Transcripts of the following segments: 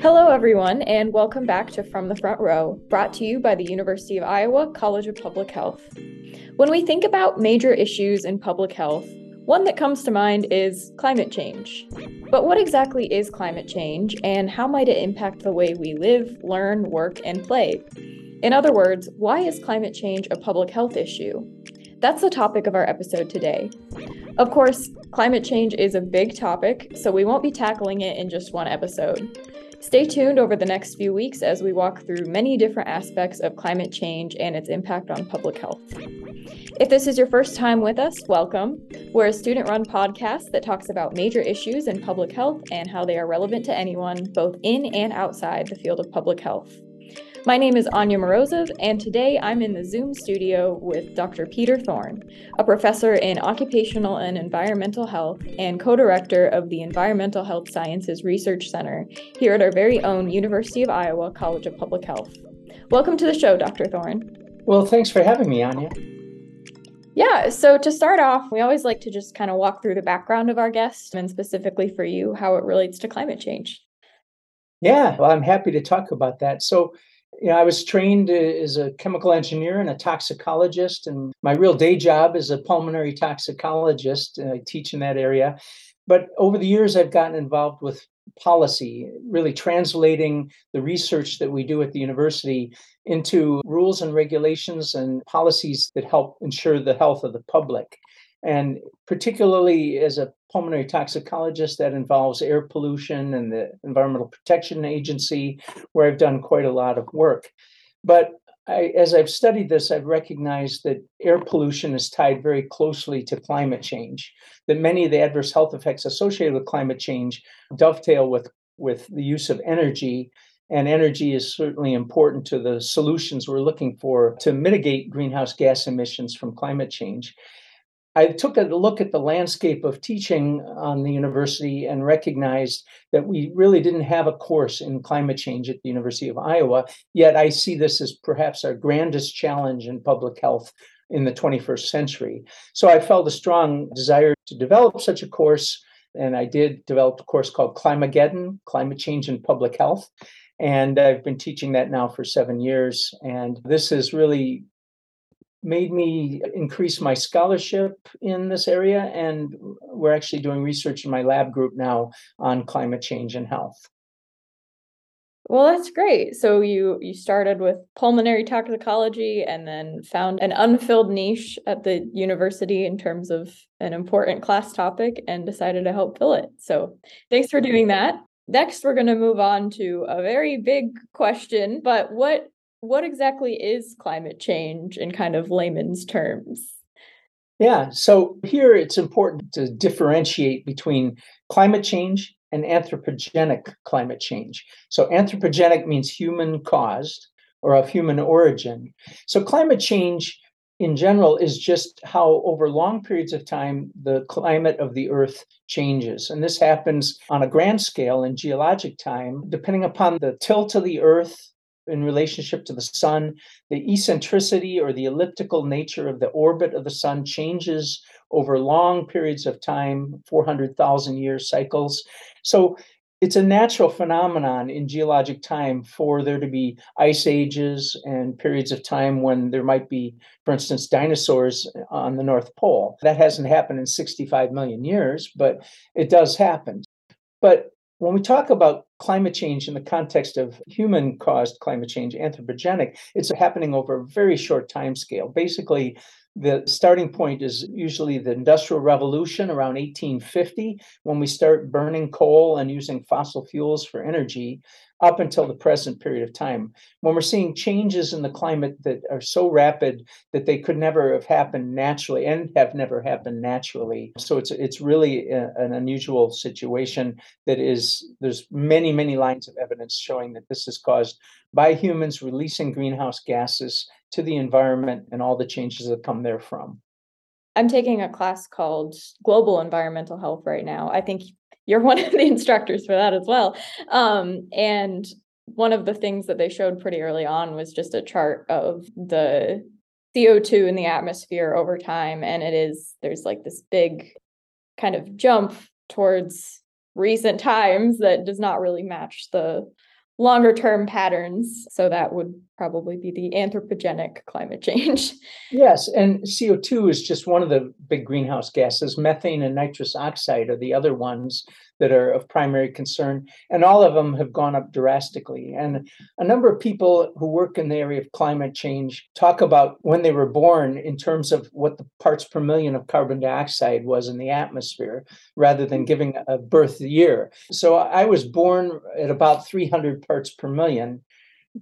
Hello, everyone, and welcome back to From the Front Row, brought to you by the University of Iowa College of Public Health. When we think about major issues in public health, one that comes to mind is climate change. But what exactly is climate change, and how might it impact the way we live, learn, work, and play? In other words, why is climate change a public health issue? That's the topic of our episode today. Of course, climate change is a big topic, so we won't be tackling it in just one episode. Stay tuned over the next few weeks as we walk through many different aspects of climate change and its impact on public health. If this is your first time with us, welcome. We're a student run podcast that talks about major issues in public health and how they are relevant to anyone, both in and outside the field of public health. My name is Anya Morozov, and today I'm in the Zoom studio with Dr. Peter Thorne, a professor in occupational and environmental health and co director of the Environmental Health Sciences Research Center here at our very own University of Iowa College of Public Health. Welcome to the show, Dr. Thorne. Well, thanks for having me, Anya. Yeah, so to start off, we always like to just kind of walk through the background of our guest and specifically for you, how it relates to climate change. Yeah, well, I'm happy to talk about that. So, you know, I was trained as a chemical engineer and a toxicologist, and my real day job is a pulmonary toxicologist. I teach in that area. But over the years, I've gotten involved with policy, really translating the research that we do at the university into rules and regulations and policies that help ensure the health of the public. And particularly as a pulmonary toxicologist, that involves air pollution and the Environmental Protection Agency, where I've done quite a lot of work. But I, as I've studied this, I've recognized that air pollution is tied very closely to climate change, that many of the adverse health effects associated with climate change dovetail with, with the use of energy. And energy is certainly important to the solutions we're looking for to mitigate greenhouse gas emissions from climate change. I took a look at the landscape of teaching on the university and recognized that we really didn't have a course in climate change at the University of Iowa. Yet I see this as perhaps our grandest challenge in public health in the 21st century. So I felt a strong desire to develop such a course. And I did develop a course called Climageddon Climate Change in Public Health. And I've been teaching that now for seven years. And this is really made me increase my scholarship in this area. And we're actually doing research in my lab group now on climate change and health. Well, that's great. So you you started with pulmonary toxicology and then found an unfilled niche at the university in terms of an important class topic and decided to help fill it. So, thanks for doing that. Next, we're going to move on to a very big question, but what what exactly is climate change in kind of layman's terms? Yeah, so here it's important to differentiate between climate change and anthropogenic climate change. So, anthropogenic means human caused or of human origin. So, climate change in general is just how over long periods of time the climate of the earth changes and this happens on a grand scale in geologic time depending upon the tilt of the earth in relationship to the sun. The eccentricity or the elliptical nature of the orbit of the sun changes over long periods of time, 400,000 year cycles. So it's a natural phenomenon in geologic time for there to be ice ages and periods of time when there might be, for instance, dinosaurs on the North Pole. That hasn't happened in 65 million years, but it does happen. But when we talk about climate change in the context of human caused climate change, anthropogenic, it's happening over a very short time scale. Basically, the starting point is usually the Industrial Revolution around 1850, when we start burning coal and using fossil fuels for energy up until the present period of time. When we're seeing changes in the climate that are so rapid that they could never have happened naturally and have never happened naturally. So it's it's really a, an unusual situation that is there's many many lines of evidence showing that this is caused by humans releasing greenhouse gases to the environment and all the changes that come therefrom. I'm taking a class called Global Environmental Health right now. I think you're one of the instructors for that as well. Um, and one of the things that they showed pretty early on was just a chart of the CO2 in the atmosphere over time. And it is, there's like this big kind of jump towards recent times that does not really match the longer term patterns. So that would probably be the anthropogenic climate change. Yes, and CO2 is just one of the big greenhouse gases. Methane and nitrous oxide are the other ones that are of primary concern, and all of them have gone up drastically. And a number of people who work in the area of climate change talk about when they were born in terms of what the parts per million of carbon dioxide was in the atmosphere, rather than mm. giving a birth year. So I was born at about 300 parts per million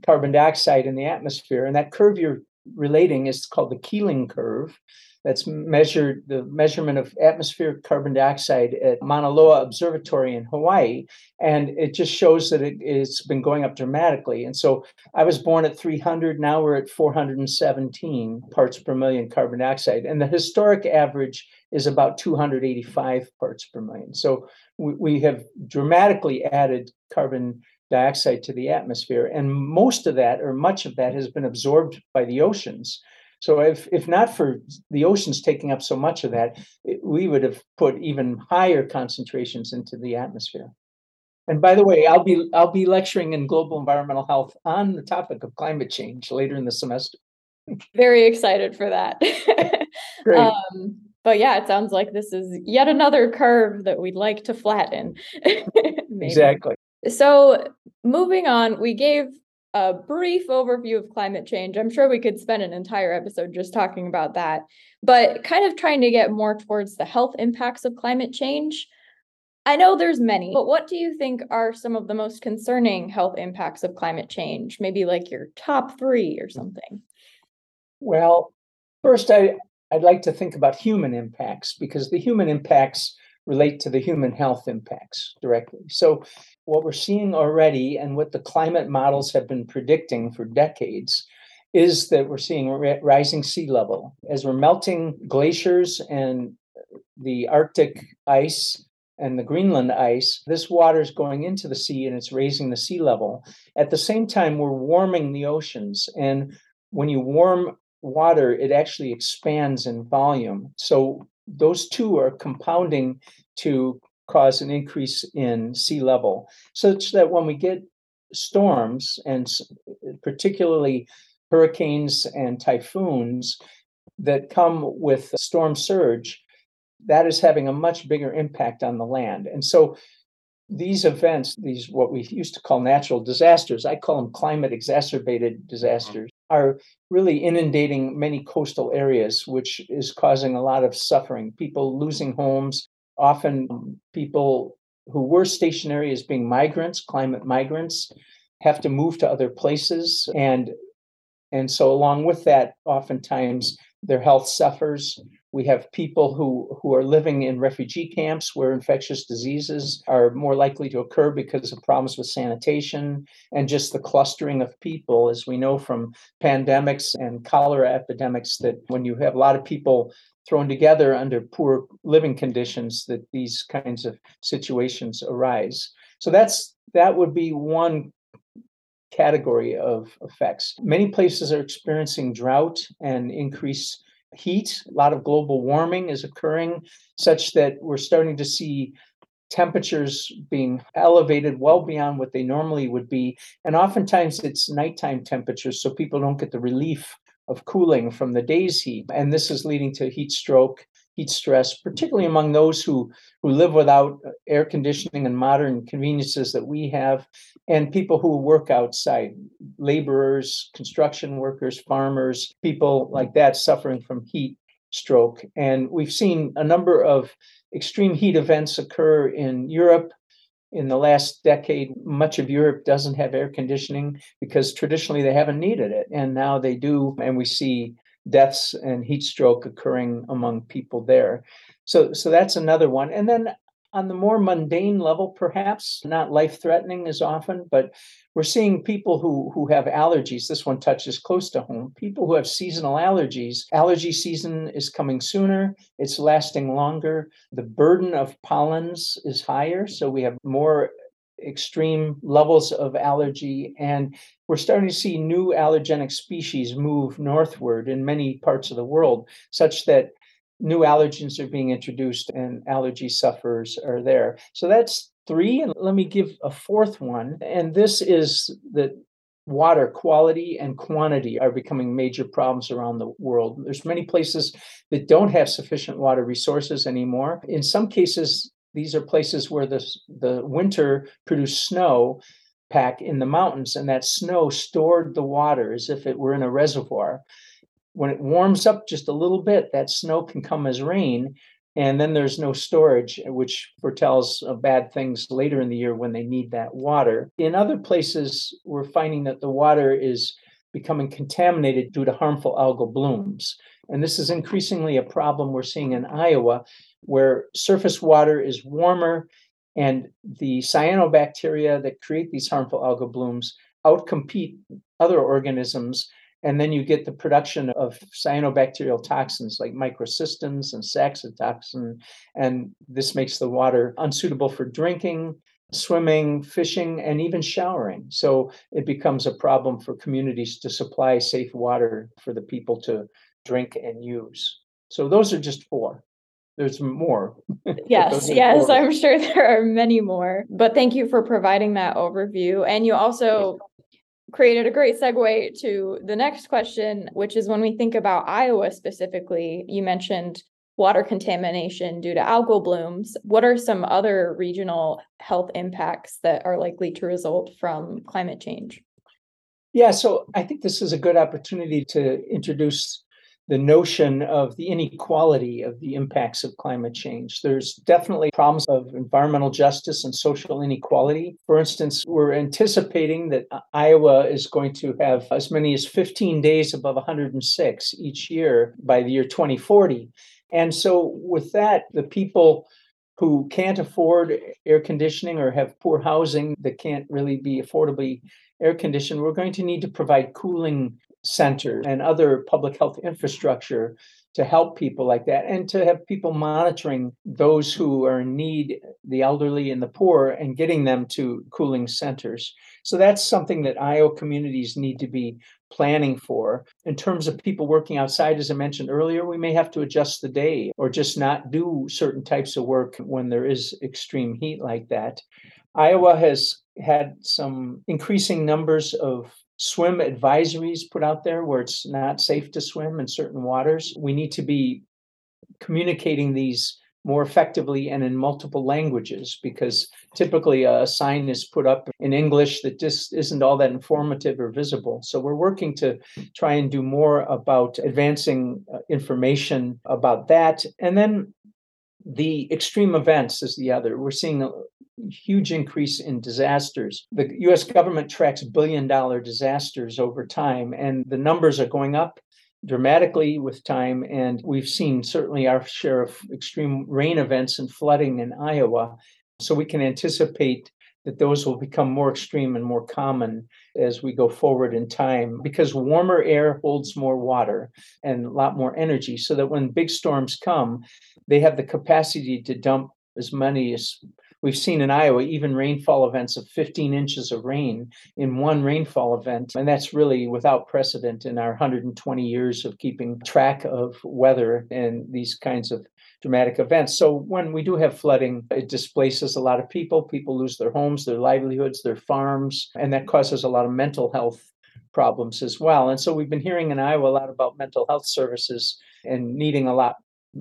carbon dioxide in the atmosphere. And that curve you're relating is called the Keeling curve. That's measured the measurement of atmospheric carbon dioxide at Mauna Loa Observatory in Hawaii. And it just shows that it, it's been going up dramatically. And so I was born at 300, now we're at 417 parts per million carbon dioxide. And the historic average is about 285 parts per million. So we, we have dramatically added carbon dioxide to the atmosphere. And most of that, or much of that, has been absorbed by the oceans. So if, if not for the oceans taking up so much of that, it, we would have put even higher concentrations into the atmosphere. And by the way, I'll be I'll be lecturing in global environmental health on the topic of climate change later in the semester. Very excited for that. Great. Um, but yeah, it sounds like this is yet another curve that we'd like to flatten. exactly. So, moving on, we gave a brief overview of climate change. I'm sure we could spend an entire episode just talking about that, but kind of trying to get more towards the health impacts of climate change. I know there's many, but what do you think are some of the most concerning health impacts of climate change? Maybe like your top three or something. Well, first, I, I'd like to think about human impacts because the human impacts relate to the human health impacts directly. So, what we're seeing already and what the climate models have been predicting for decades is that we're seeing rising sea level as we're melting glaciers and the Arctic ice and the Greenland ice, this water is going into the sea and it's raising the sea level. At the same time, we're warming the oceans. And when you warm water, it actually expands in volume. So those two are compounding to cause an increase in sea level, such that when we get storms, and particularly hurricanes and typhoons that come with storm surge, that is having a much bigger impact on the land. And so these events, these what we used to call natural disasters, I call them climate exacerbated mm-hmm. disasters, are really inundating many coastal areas, which is causing a lot of suffering. People losing homes, often people who were stationary as being migrants, climate migrants, have to move to other places. And and so along with that, oftentimes their health suffers. We have people who, who are living in refugee camps where infectious diseases are more likely to occur because of problems with sanitation and just the clustering of people, as we know from pandemics and cholera epidemics, that when you have a lot of people thrown together under poor living conditions, that these kinds of situations arise. So that's that would be one category of effects. Many places are experiencing drought and increased heat, a lot of global warming is occurring, such that we're starting to see temperatures being elevated well beyond what they normally would be. And oftentimes it's nighttime temperatures, so people don't get the relief of cooling from the day's heat. And this is leading to heat stroke heat stress, particularly among those who, who live without uh, air conditioning and modern conveniences that we have, and people who work outside, laborers, construction workers, farmers, people like that suffering from heat stroke. And we've seen a number of extreme heat events occur in Europe. In the last decade, much of Europe doesn't have air conditioning because traditionally they haven't needed it. And now they do. And we see deaths and heat stroke occurring among people there. So, so that's another one. And then on the more mundane level, perhaps not life threatening as often, but we're seeing people who, who have allergies. This one touches close to home. People who have seasonal allergies. Allergy season is coming sooner, it's lasting longer. The burden of pollens is higher. So we have more extreme levels of allergy. And we're starting to see new allergenic species move northward in many parts of the world, such that new allergens are being introduced and allergy sufferers are there. So that's three. And let me give a fourth one. And this is that water quality and quantity are becoming major problems around the world. There's many places that don't have sufficient water resources anymore. In some cases, these are places where the, the winter produced snow pack in the mountains, and that snow stored the water as if it were in a reservoir. When it warms up just a little bit, that snow can come as rain, and then there's no storage, which foretells bad things later in the year when they need that water. In other places, we're finding that the water is becoming contaminated due to harmful algal blooms. And this is increasingly a problem we're seeing in Iowa, where surface water is warmer and the cyanobacteria that create these harmful algal blooms outcompete other organisms and then you get the production of cyanobacterial toxins like microcystins and saxitoxin. And this makes the water unsuitable for drinking, swimming, fishing, and even showering. So it becomes a problem for communities to supply safe water for the people to drink and use. So those are just four. There's more. yes, yes, i I'm sure there are many more. But thank you for providing that overview. And you also created a great segue to the next question, which is when we think about Iowa specifically, you mentioned water contamination due to algal blooms. What are some other regional health impacts that are likely to result from climate change? Yeah, so I think this is a good opportunity to introduce the notion of the inequality of the impacts of climate change. There's definitely problems of environmental justice and social inequality. For instance, we're anticipating that Iowa is going to have as many as 15 days above 106 each year by the year 2040. And so, with that, the people who can't afford air conditioning or have poor housing that can't really be affordably air conditioned, we're going to need to provide cooling centers and other public health infrastructure to help people like that and to have people monitoring those who are in need, the elderly and the poor, and getting them to cooling centers. So that's something that Iowa communities need to be planning for. In terms of people working outside, as I mentioned earlier, we may have to adjust the day or just not do certain types of work when there is extreme heat like that. Iowa has had some increasing numbers of swim advisories put out there where it's not safe to swim in certain waters. We need to be communicating these more effectively and in multiple languages because typically a sign is put up in English that just isn't all that informative or visible. So we're working to try and do more about advancing uh, information about that. And then the extreme events is the other. We're seeing a huge increase in disasters. The US government tracks billion dollar disasters over time, and the numbers are going up dramatically with time. And we've seen certainly our share of extreme rain events and flooding in Iowa. So we can anticipate that those will become more extreme and more common as we go forward in time because warmer air holds more water and a lot more energy so that when big storms come they have the capacity to dump as many as We've seen in Iowa even rainfall events of 15 inches of rain in one rainfall event. And that's really without precedent in our 120 years of keeping track of weather and these kinds of dramatic events. So when we do have flooding, it displaces a lot of people. People lose their homes, their livelihoods, their farms, and that causes a lot of mental health problems as well. And so we've been hearing in Iowa a lot about mental health services and needing a lot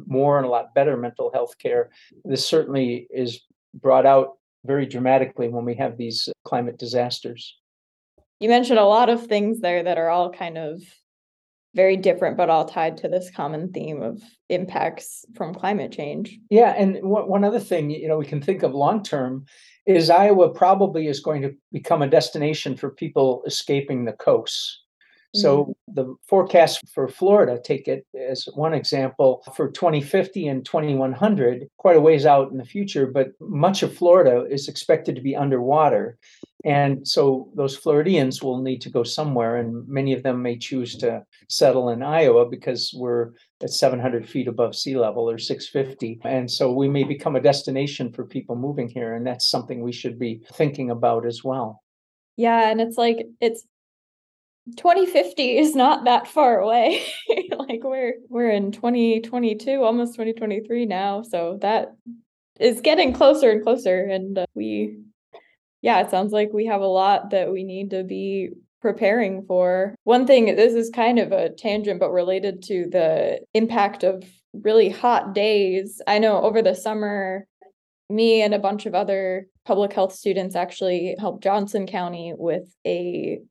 more and a lot better mental health care. This certainly is brought out very dramatically when we have these climate disasters. You mentioned a lot of things there that are all kind of very different, but all tied to this common theme of impacts from climate change. Yeah, and one other thing, you know, we can think of long term is Iowa probably is going to become a destination for people escaping the coasts. So mm-hmm. the forecast for Florida, take it as one example, for 2050 and 2100, quite a ways out in the future, but much of Florida is expected to be underwater. And so those Floridians will need to go somewhere, and many of them may choose to settle in Iowa because we're at 700 feet above sea level or 650. And so we may become a destination for people moving here. And that's something we should be thinking about as well. Yeah. And it's like, it's 2050 is not that far away. like we're we're in 2022, almost 2023 now, so that is getting closer and closer and uh, we yeah, it sounds like we have a lot that we need to be preparing for. One thing, this is kind of a tangent, but related to the impact of really hot days. I know over the summer, me and a bunch of other public health students actually helped Johnson County with a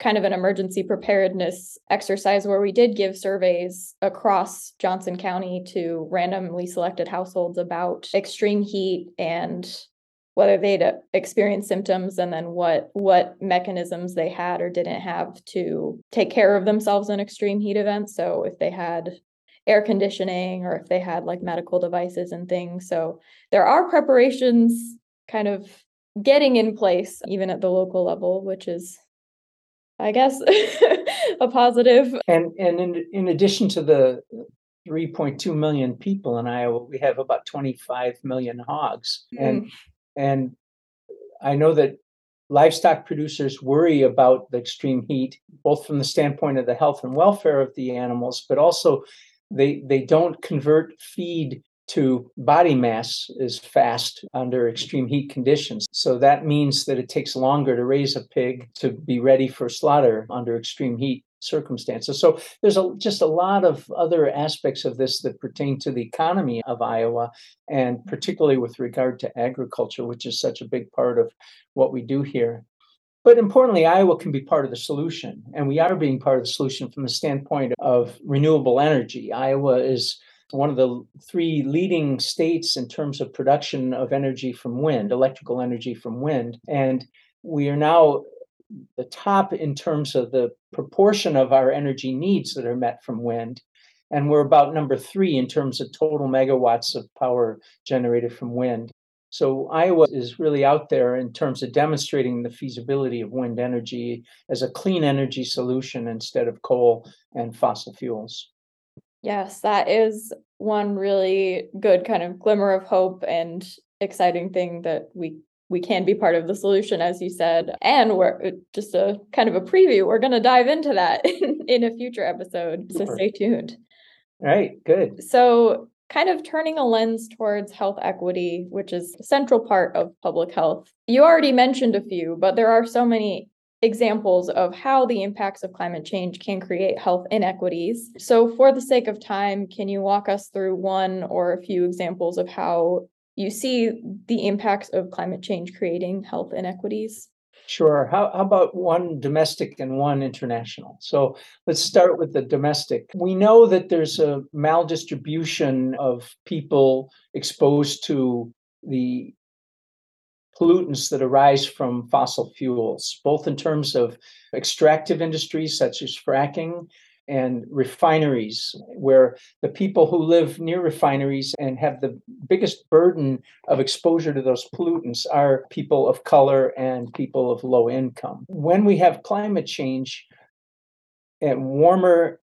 kind of an emergency preparedness exercise where we did give surveys across Johnson County to randomly selected households about extreme heat and whether they'd experienced symptoms and then what what mechanisms they had or didn't have to take care of themselves in extreme heat events. So if they had air conditioning or if they had like medical devices and things. So there are preparations kind of getting in place even at the local level which is i guess a positive. And and in, in addition to the 3.2 million people in iowa we have about 25 million hogs. Mm. and and I know that livestock producers worry about the extreme heat, both from the standpoint of the health and welfare of the animals, but also they they don't convert feed to body mass as fast under extreme heat conditions. So that means that it takes longer to raise a pig to be ready for slaughter under extreme heat circumstances. So there's a, just a lot of other aspects of this that pertain to the economy of Iowa, and particularly with regard to agriculture, which is such a big part of what we do here. But importantly, Iowa can be part of the solution, and we are being part of the solution from the standpoint of renewable energy. Iowa is one of the three leading states in terms of production of energy from wind, electrical energy from wind. And we are now the top in terms of the proportion of our energy needs that are met from wind. And we're about number three in terms of total megawatts of power generated from wind. So Iowa is really out there in terms of demonstrating the feasibility of wind energy as a clean energy solution instead of coal and fossil fuels. Yes, that is one really good kind of glimmer of hope and exciting thing that we we can be part of the solution, as you said. And we're uh, just a kind of a preview. We're going to dive into that in, in a future episode. So stay tuned. All right, good. So, kind of turning a lens towards health equity, which is a central part of public health. You already mentioned a few, but there are so many examples of how the impacts of climate change can create health inequities. So, for the sake of time, can you walk us through one or a few examples of how you see the impacts of climate change creating health inequities? Sure. How, how, about one domestic and one international? So let's start with the domestic. We know that there's a maldistribution of people exposed to the pollutants that arise from fossil fuels, both in terms of extractive industries such as fracking and refineries, where the people who live near refineries and have the biggest burden of exposure to those pollutants are people of color and people of low income. When we have climate change and warmer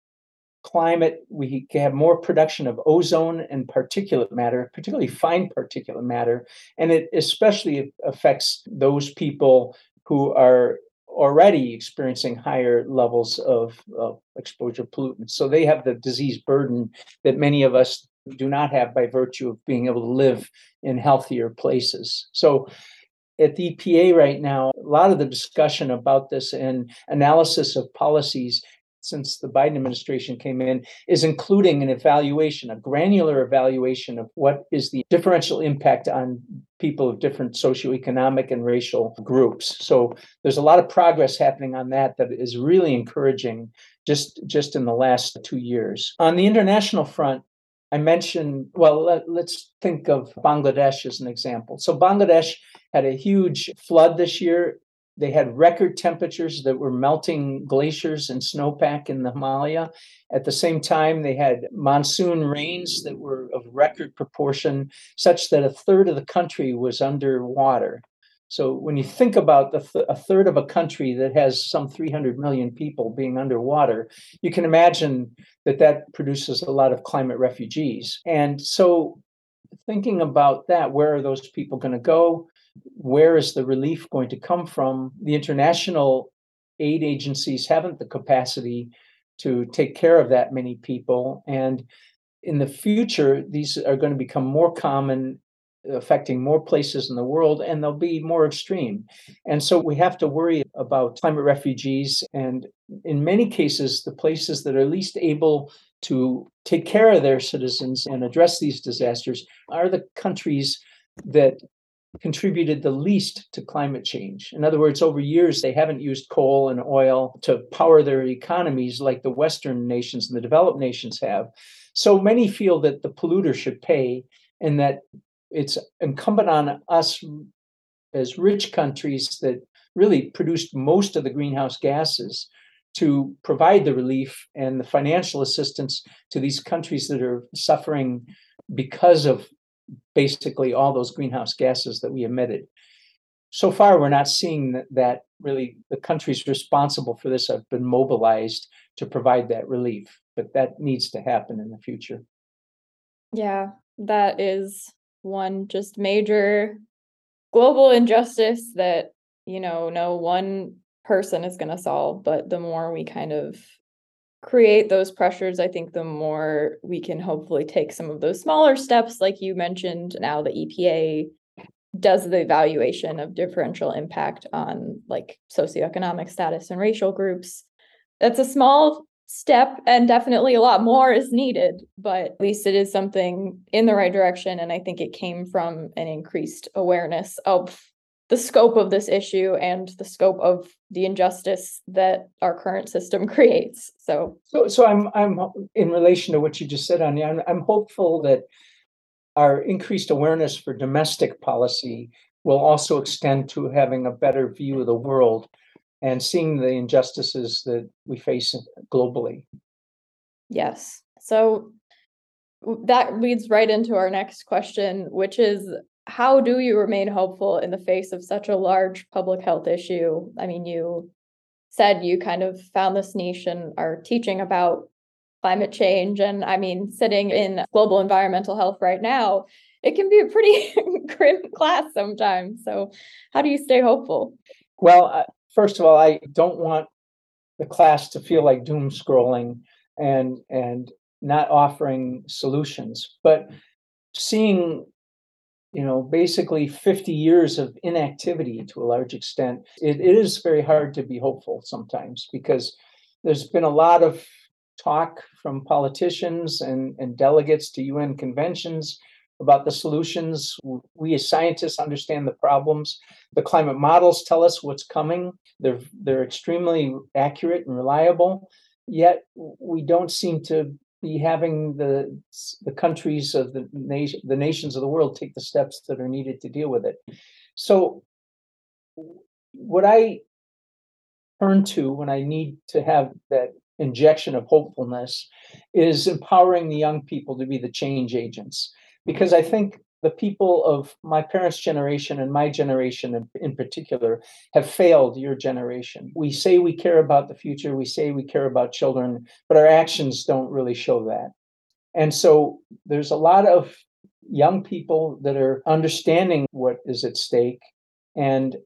climate, we have more production of ozone and particulate matter, particularly fine particulate matter, and it especially affects those people who are already experiencing higher levels of, of exposure pollutants. So they have the disease burden that many of us do not have by virtue of being able to live in healthier places. So at the EPA right now, a lot of the discussion about this and analysis of policies since the Biden administration came in is including an evaluation, a granular evaluation of what is the differential impact on people of different socioeconomic and racial groups. So there's a lot of progress happening on that that is really encouraging just just in the last 2 years. On the international front, I mentioned, well, let, us think of Bangladesh as an example. So, Bangladesh had a huge flood this year. They had record temperatures that were melting glaciers and snowpack in the Himalaya. At the same time, they had monsoon rains that were of record proportion, such that a third of the country was underwater. So when you think about th- a third of a country that has some 300 million people being underwater, you can imagine that that produces a lot of climate refugees. And so thinking about that, where are those people going to go? Where is the relief going to come from? The international aid agencies haven't the capacity to take care of that many people. And in the future, these are going to become more common, affecting more places in the world, and they'll be more extreme. And so we have to worry about climate refugees. And in many cases, the places that are least able to take care of their citizens and address these disasters are the countries that contributed the least to climate change. In other words, over years, they haven't used coal and oil to power their economies like the Western nations and the developed nations have. So many feel that the polluter should pay and that it's incumbent on us as rich countries that really produced most of the greenhouse gases to provide the relief and the financial assistance to these countries that are suffering because of basically all those greenhouse gases that we emitted. So far, we're not seeing that, that really the countries responsible for this have been mobilized to provide that relief, but that needs to happen in the future. Yeah, that is one just major global injustice that, you know, no one person is going to solve, but the more we kind of create those pressures, I think the more we can hopefully take some of those smaller steps, like you mentioned. Now, the EPA does the evaluation of differential impact on like socioeconomic status and racial groups. That's a small step, and definitely a lot more is needed, but at least it is something in the right direction. And I think it came from an increased awareness of the scope of this issue and the scope of the injustice that our current system creates. So, so, so I'm, I'm in relation to what you just said, Anya. I'm, I'm hopeful that our increased awareness for domestic policy will also extend to having a better view of the world and seeing the injustices that we face globally. Yes. So that leads right into our next question, which is how do you remain hopeful in the face of such a large public health issue? I mean, you said you kind of found this niche and are teaching about climate change. And I mean, sitting in global environmental health right now, it can be a pretty grim class sometimes. So, how do you stay hopeful? Well, first of all, I don't want the class to feel like doom scrolling and and not offering solutions, but seeing you know, basically 50 years of inactivity to a large extent, it, it is very hard to be hopeful sometimes because there's been a lot of talk from politicians and, and delegates to UN conventions about the solutions. We as scientists understand the problems. The climate models tell us what's coming. They're they're extremely accurate and reliable. Yet we don't seem to be having the the countries of the nation the nations of the world take the steps that are needed to deal with it. So what i turn to when i need to have that injection of hopefulness is empowering the young people to be the change agents. Because i think the people of my parents' generation and my generation in, in, particular have failed your generation. We say we care about the future, we say we care about children, but our actions don't really show that. And so there's a lot of young people that are understanding what is at stake and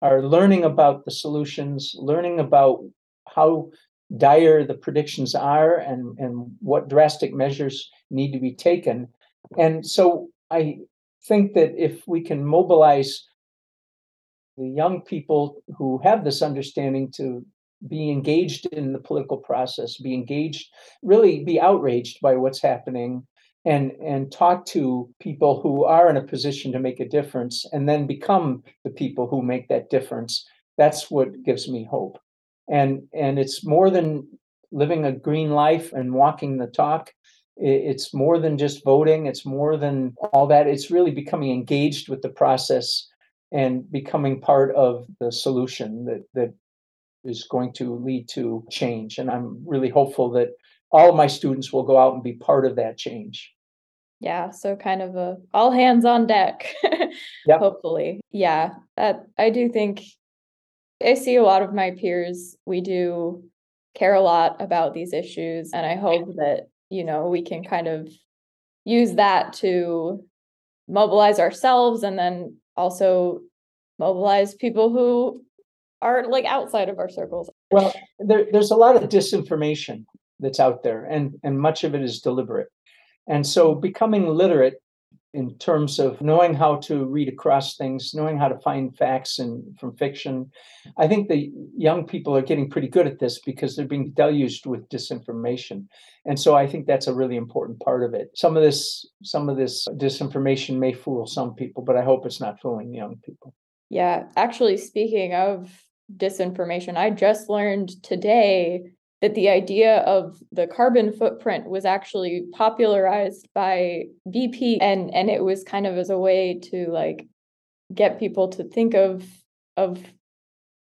are learning about the solutions, learning about how dire the predictions are and, and what drastic measures need to be taken. And so I think that if we can mobilize the young people who have this understanding to be engaged in the political process, be engaged, really be outraged by what's happening, and and talk to people who are in a position to make a difference, and then become the people who make that difference. That's what gives me hope, and and it's more than living a green life and walking the talk it's more than just voting it's more than all that it's really becoming engaged with the process and becoming part of the solution that that is going to lead to change and i'm really hopeful that all of my students will go out and be part of that change yeah so kind of a all hands on deck yep. hopefully yeah that i do think i see a lot of my peers we do care a lot about these issues and i hope that you know, we can kind of use that to mobilize ourselves and then also mobilize people who are like outside of our circles. well, there, there's a lot of disinformation that's out there, and, and much of it is deliberate. And so mm-hmm. becoming literate in terms of knowing how to read across things, knowing how to find facts and from fiction. I think the young people are getting pretty good at this because they're being deluged with disinformation. And so I think that's a really important part of it. Some of this some of this disinformation may fool some people, but I hope it's not fooling young people. Yeah, actually speaking of disinformation, I just learned today that the idea of the carbon footprint was actually popularized by BP and and it was kind of as a way to like get people to think of of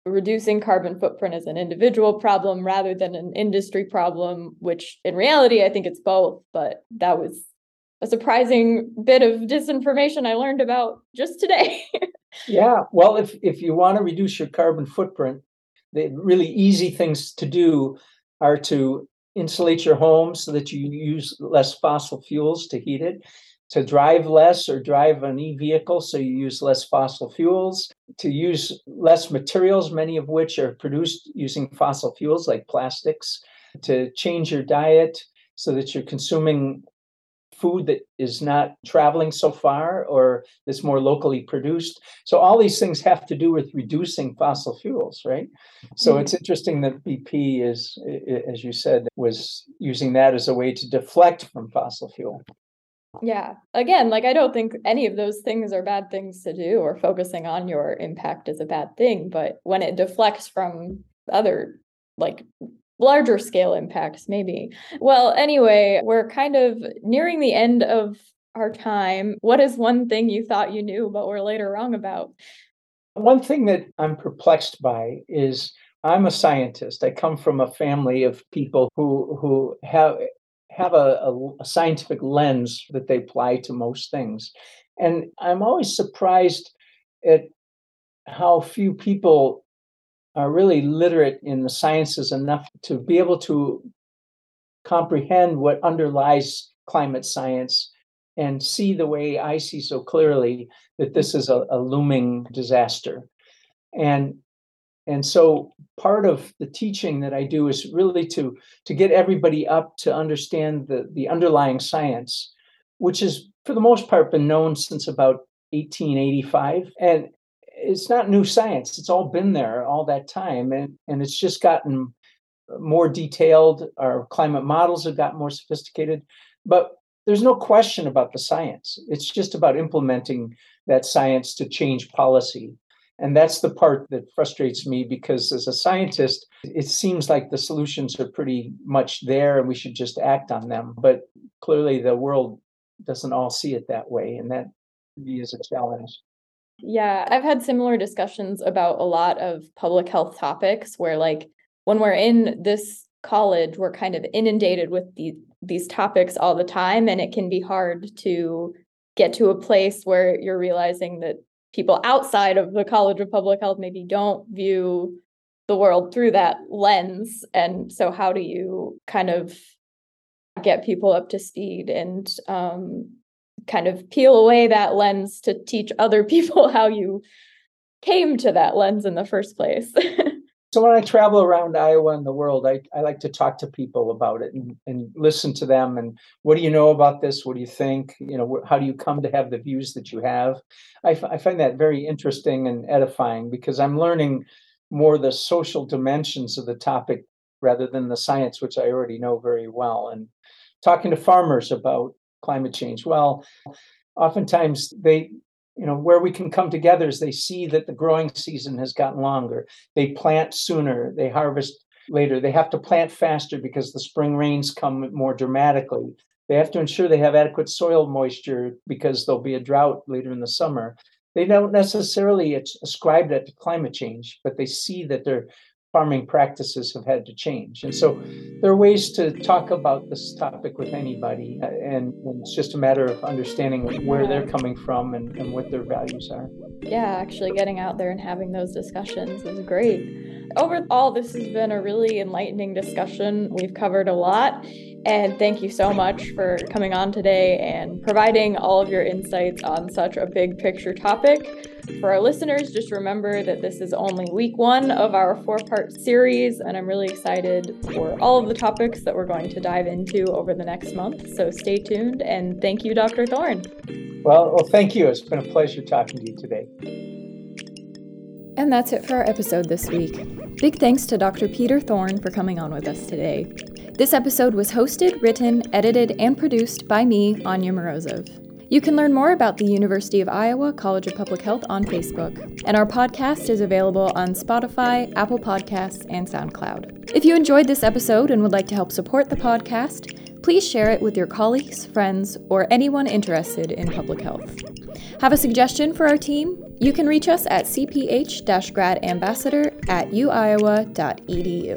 reducing carbon footprint as an individual problem rather than an industry problem which in reality I think it's both but that was a surprising bit of disinformation I learned about just today. yeah, well if if you want to reduce your carbon footprint the really easy things to do are to insulate your home so that you use less fossil fuels to heat it, to drive less or drive an e vehicle so you use less fossil fuels, to use less materials, many of which are produced using fossil fuels like plastics, to change your diet so that you're consuming food that is not traveling so far or that's more locally produced. So all these things have to do with reducing fossil fuels, right? So mm-hmm. it's interesting that BP is, as you said, was using that as a way to deflect from fossil fuel. Yeah. Again, like I don't think any of those things are bad things to do or focusing on your impact is a bad thing, but when it deflects from other like larger scale impacts, maybe. Well, anyway, we're kind of nearing the end of our time. What is one thing you thought you knew, but were later wrong about? One thing that I'm perplexed by is I'm a scientist. I come from a family of people who who have have a, a, scientific lens that they apply to most things. And I'm always surprised at how few people are really literate in the sciences enough to be able to comprehend what underlies climate science and see the way I see so clearly that this is a, a looming disaster. And and so part of the teaching that I do is really to to get everybody up to understand the the underlying science, which has for the most part been known since about 1885 and it's not new science. It's all been there all that time, and and it's just gotten more detailed. Our climate models have gotten more sophisticated, but there's no question about the science. It's just about implementing that science to change policy. And that's the part that frustrates me because as a scientist, it seems like the solutions are pretty much there and we should just act on them. But clearly, the world doesn't all see it that way. And that is a challenge. Yeah, I've had similar discussions about a lot of public health topics where like when we're in this college, we're kind of inundated with these these topics all the time and it can be hard to get to a place where you're realizing that people outside of the College of Public Health maybe don't view the world through that lens and so how do you kind of get people up to speed and um, kind of peel away that lens to teach other people how you came to that lens in the first place. so when I travel around Iowa and the world, I, I like to talk to people about it and, and listen to them. And what do you know about this? What do you think? You know, how do you come to have the views that you have? I, f- I find that very interesting and edifying because I'm learning more the social dimensions of the topic rather than the science, which I already know very well. And talking to farmers about climate change? Well, oftentimes they, you know, where we can come together is they see that the growing season has gotten longer. They plant sooner, they harvest later. They have to plant faster because the spring rains come more dramatically. They have to ensure they have adequate soil moisture because there'll be a drought later in the summer. They don't necessarily ascribe that to climate change, but they see that they're farming practices have had to change. And so there are ways to talk about this topic with anybody, uh, and, it's just a matter of understanding where they're coming from and, and what their values are. Yeah, actually getting out there and having those discussions is great. Overall, this has been a really enlightening discussion. We've covered a lot. And thank you so much for coming on today and providing all of your insights on such a big picture topic. For our listeners, just remember that this is only week one of our four part series, and I'm really excited for all of the topics that we're going to dive into over the next month. So stay tuned, and thank you, Dr. Thorne. Well, well, thank you. It's been a pleasure talking to you today. And that's it for our episode this week. Big thanks to Dr. Peter Thorne for coming on with us today. This episode was hosted, written, edited, and produced by me, Anya Morozov. You can learn more about the University of Iowa College of Public Health on Facebook, and our podcast is available on Spotify, Apple Podcasts, and SoundCloud. If you enjoyed this episode and would like to help support the podcast, please share it with your colleagues, friends, or anyone interested in public health. Have a suggestion for our team? You can reach us at cph gradambassador at uiowa.edu.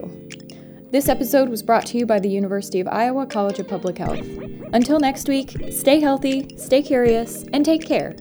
This episode was brought to you by the University of Iowa College of Public Health. Until next week, stay healthy, stay curious, and take care.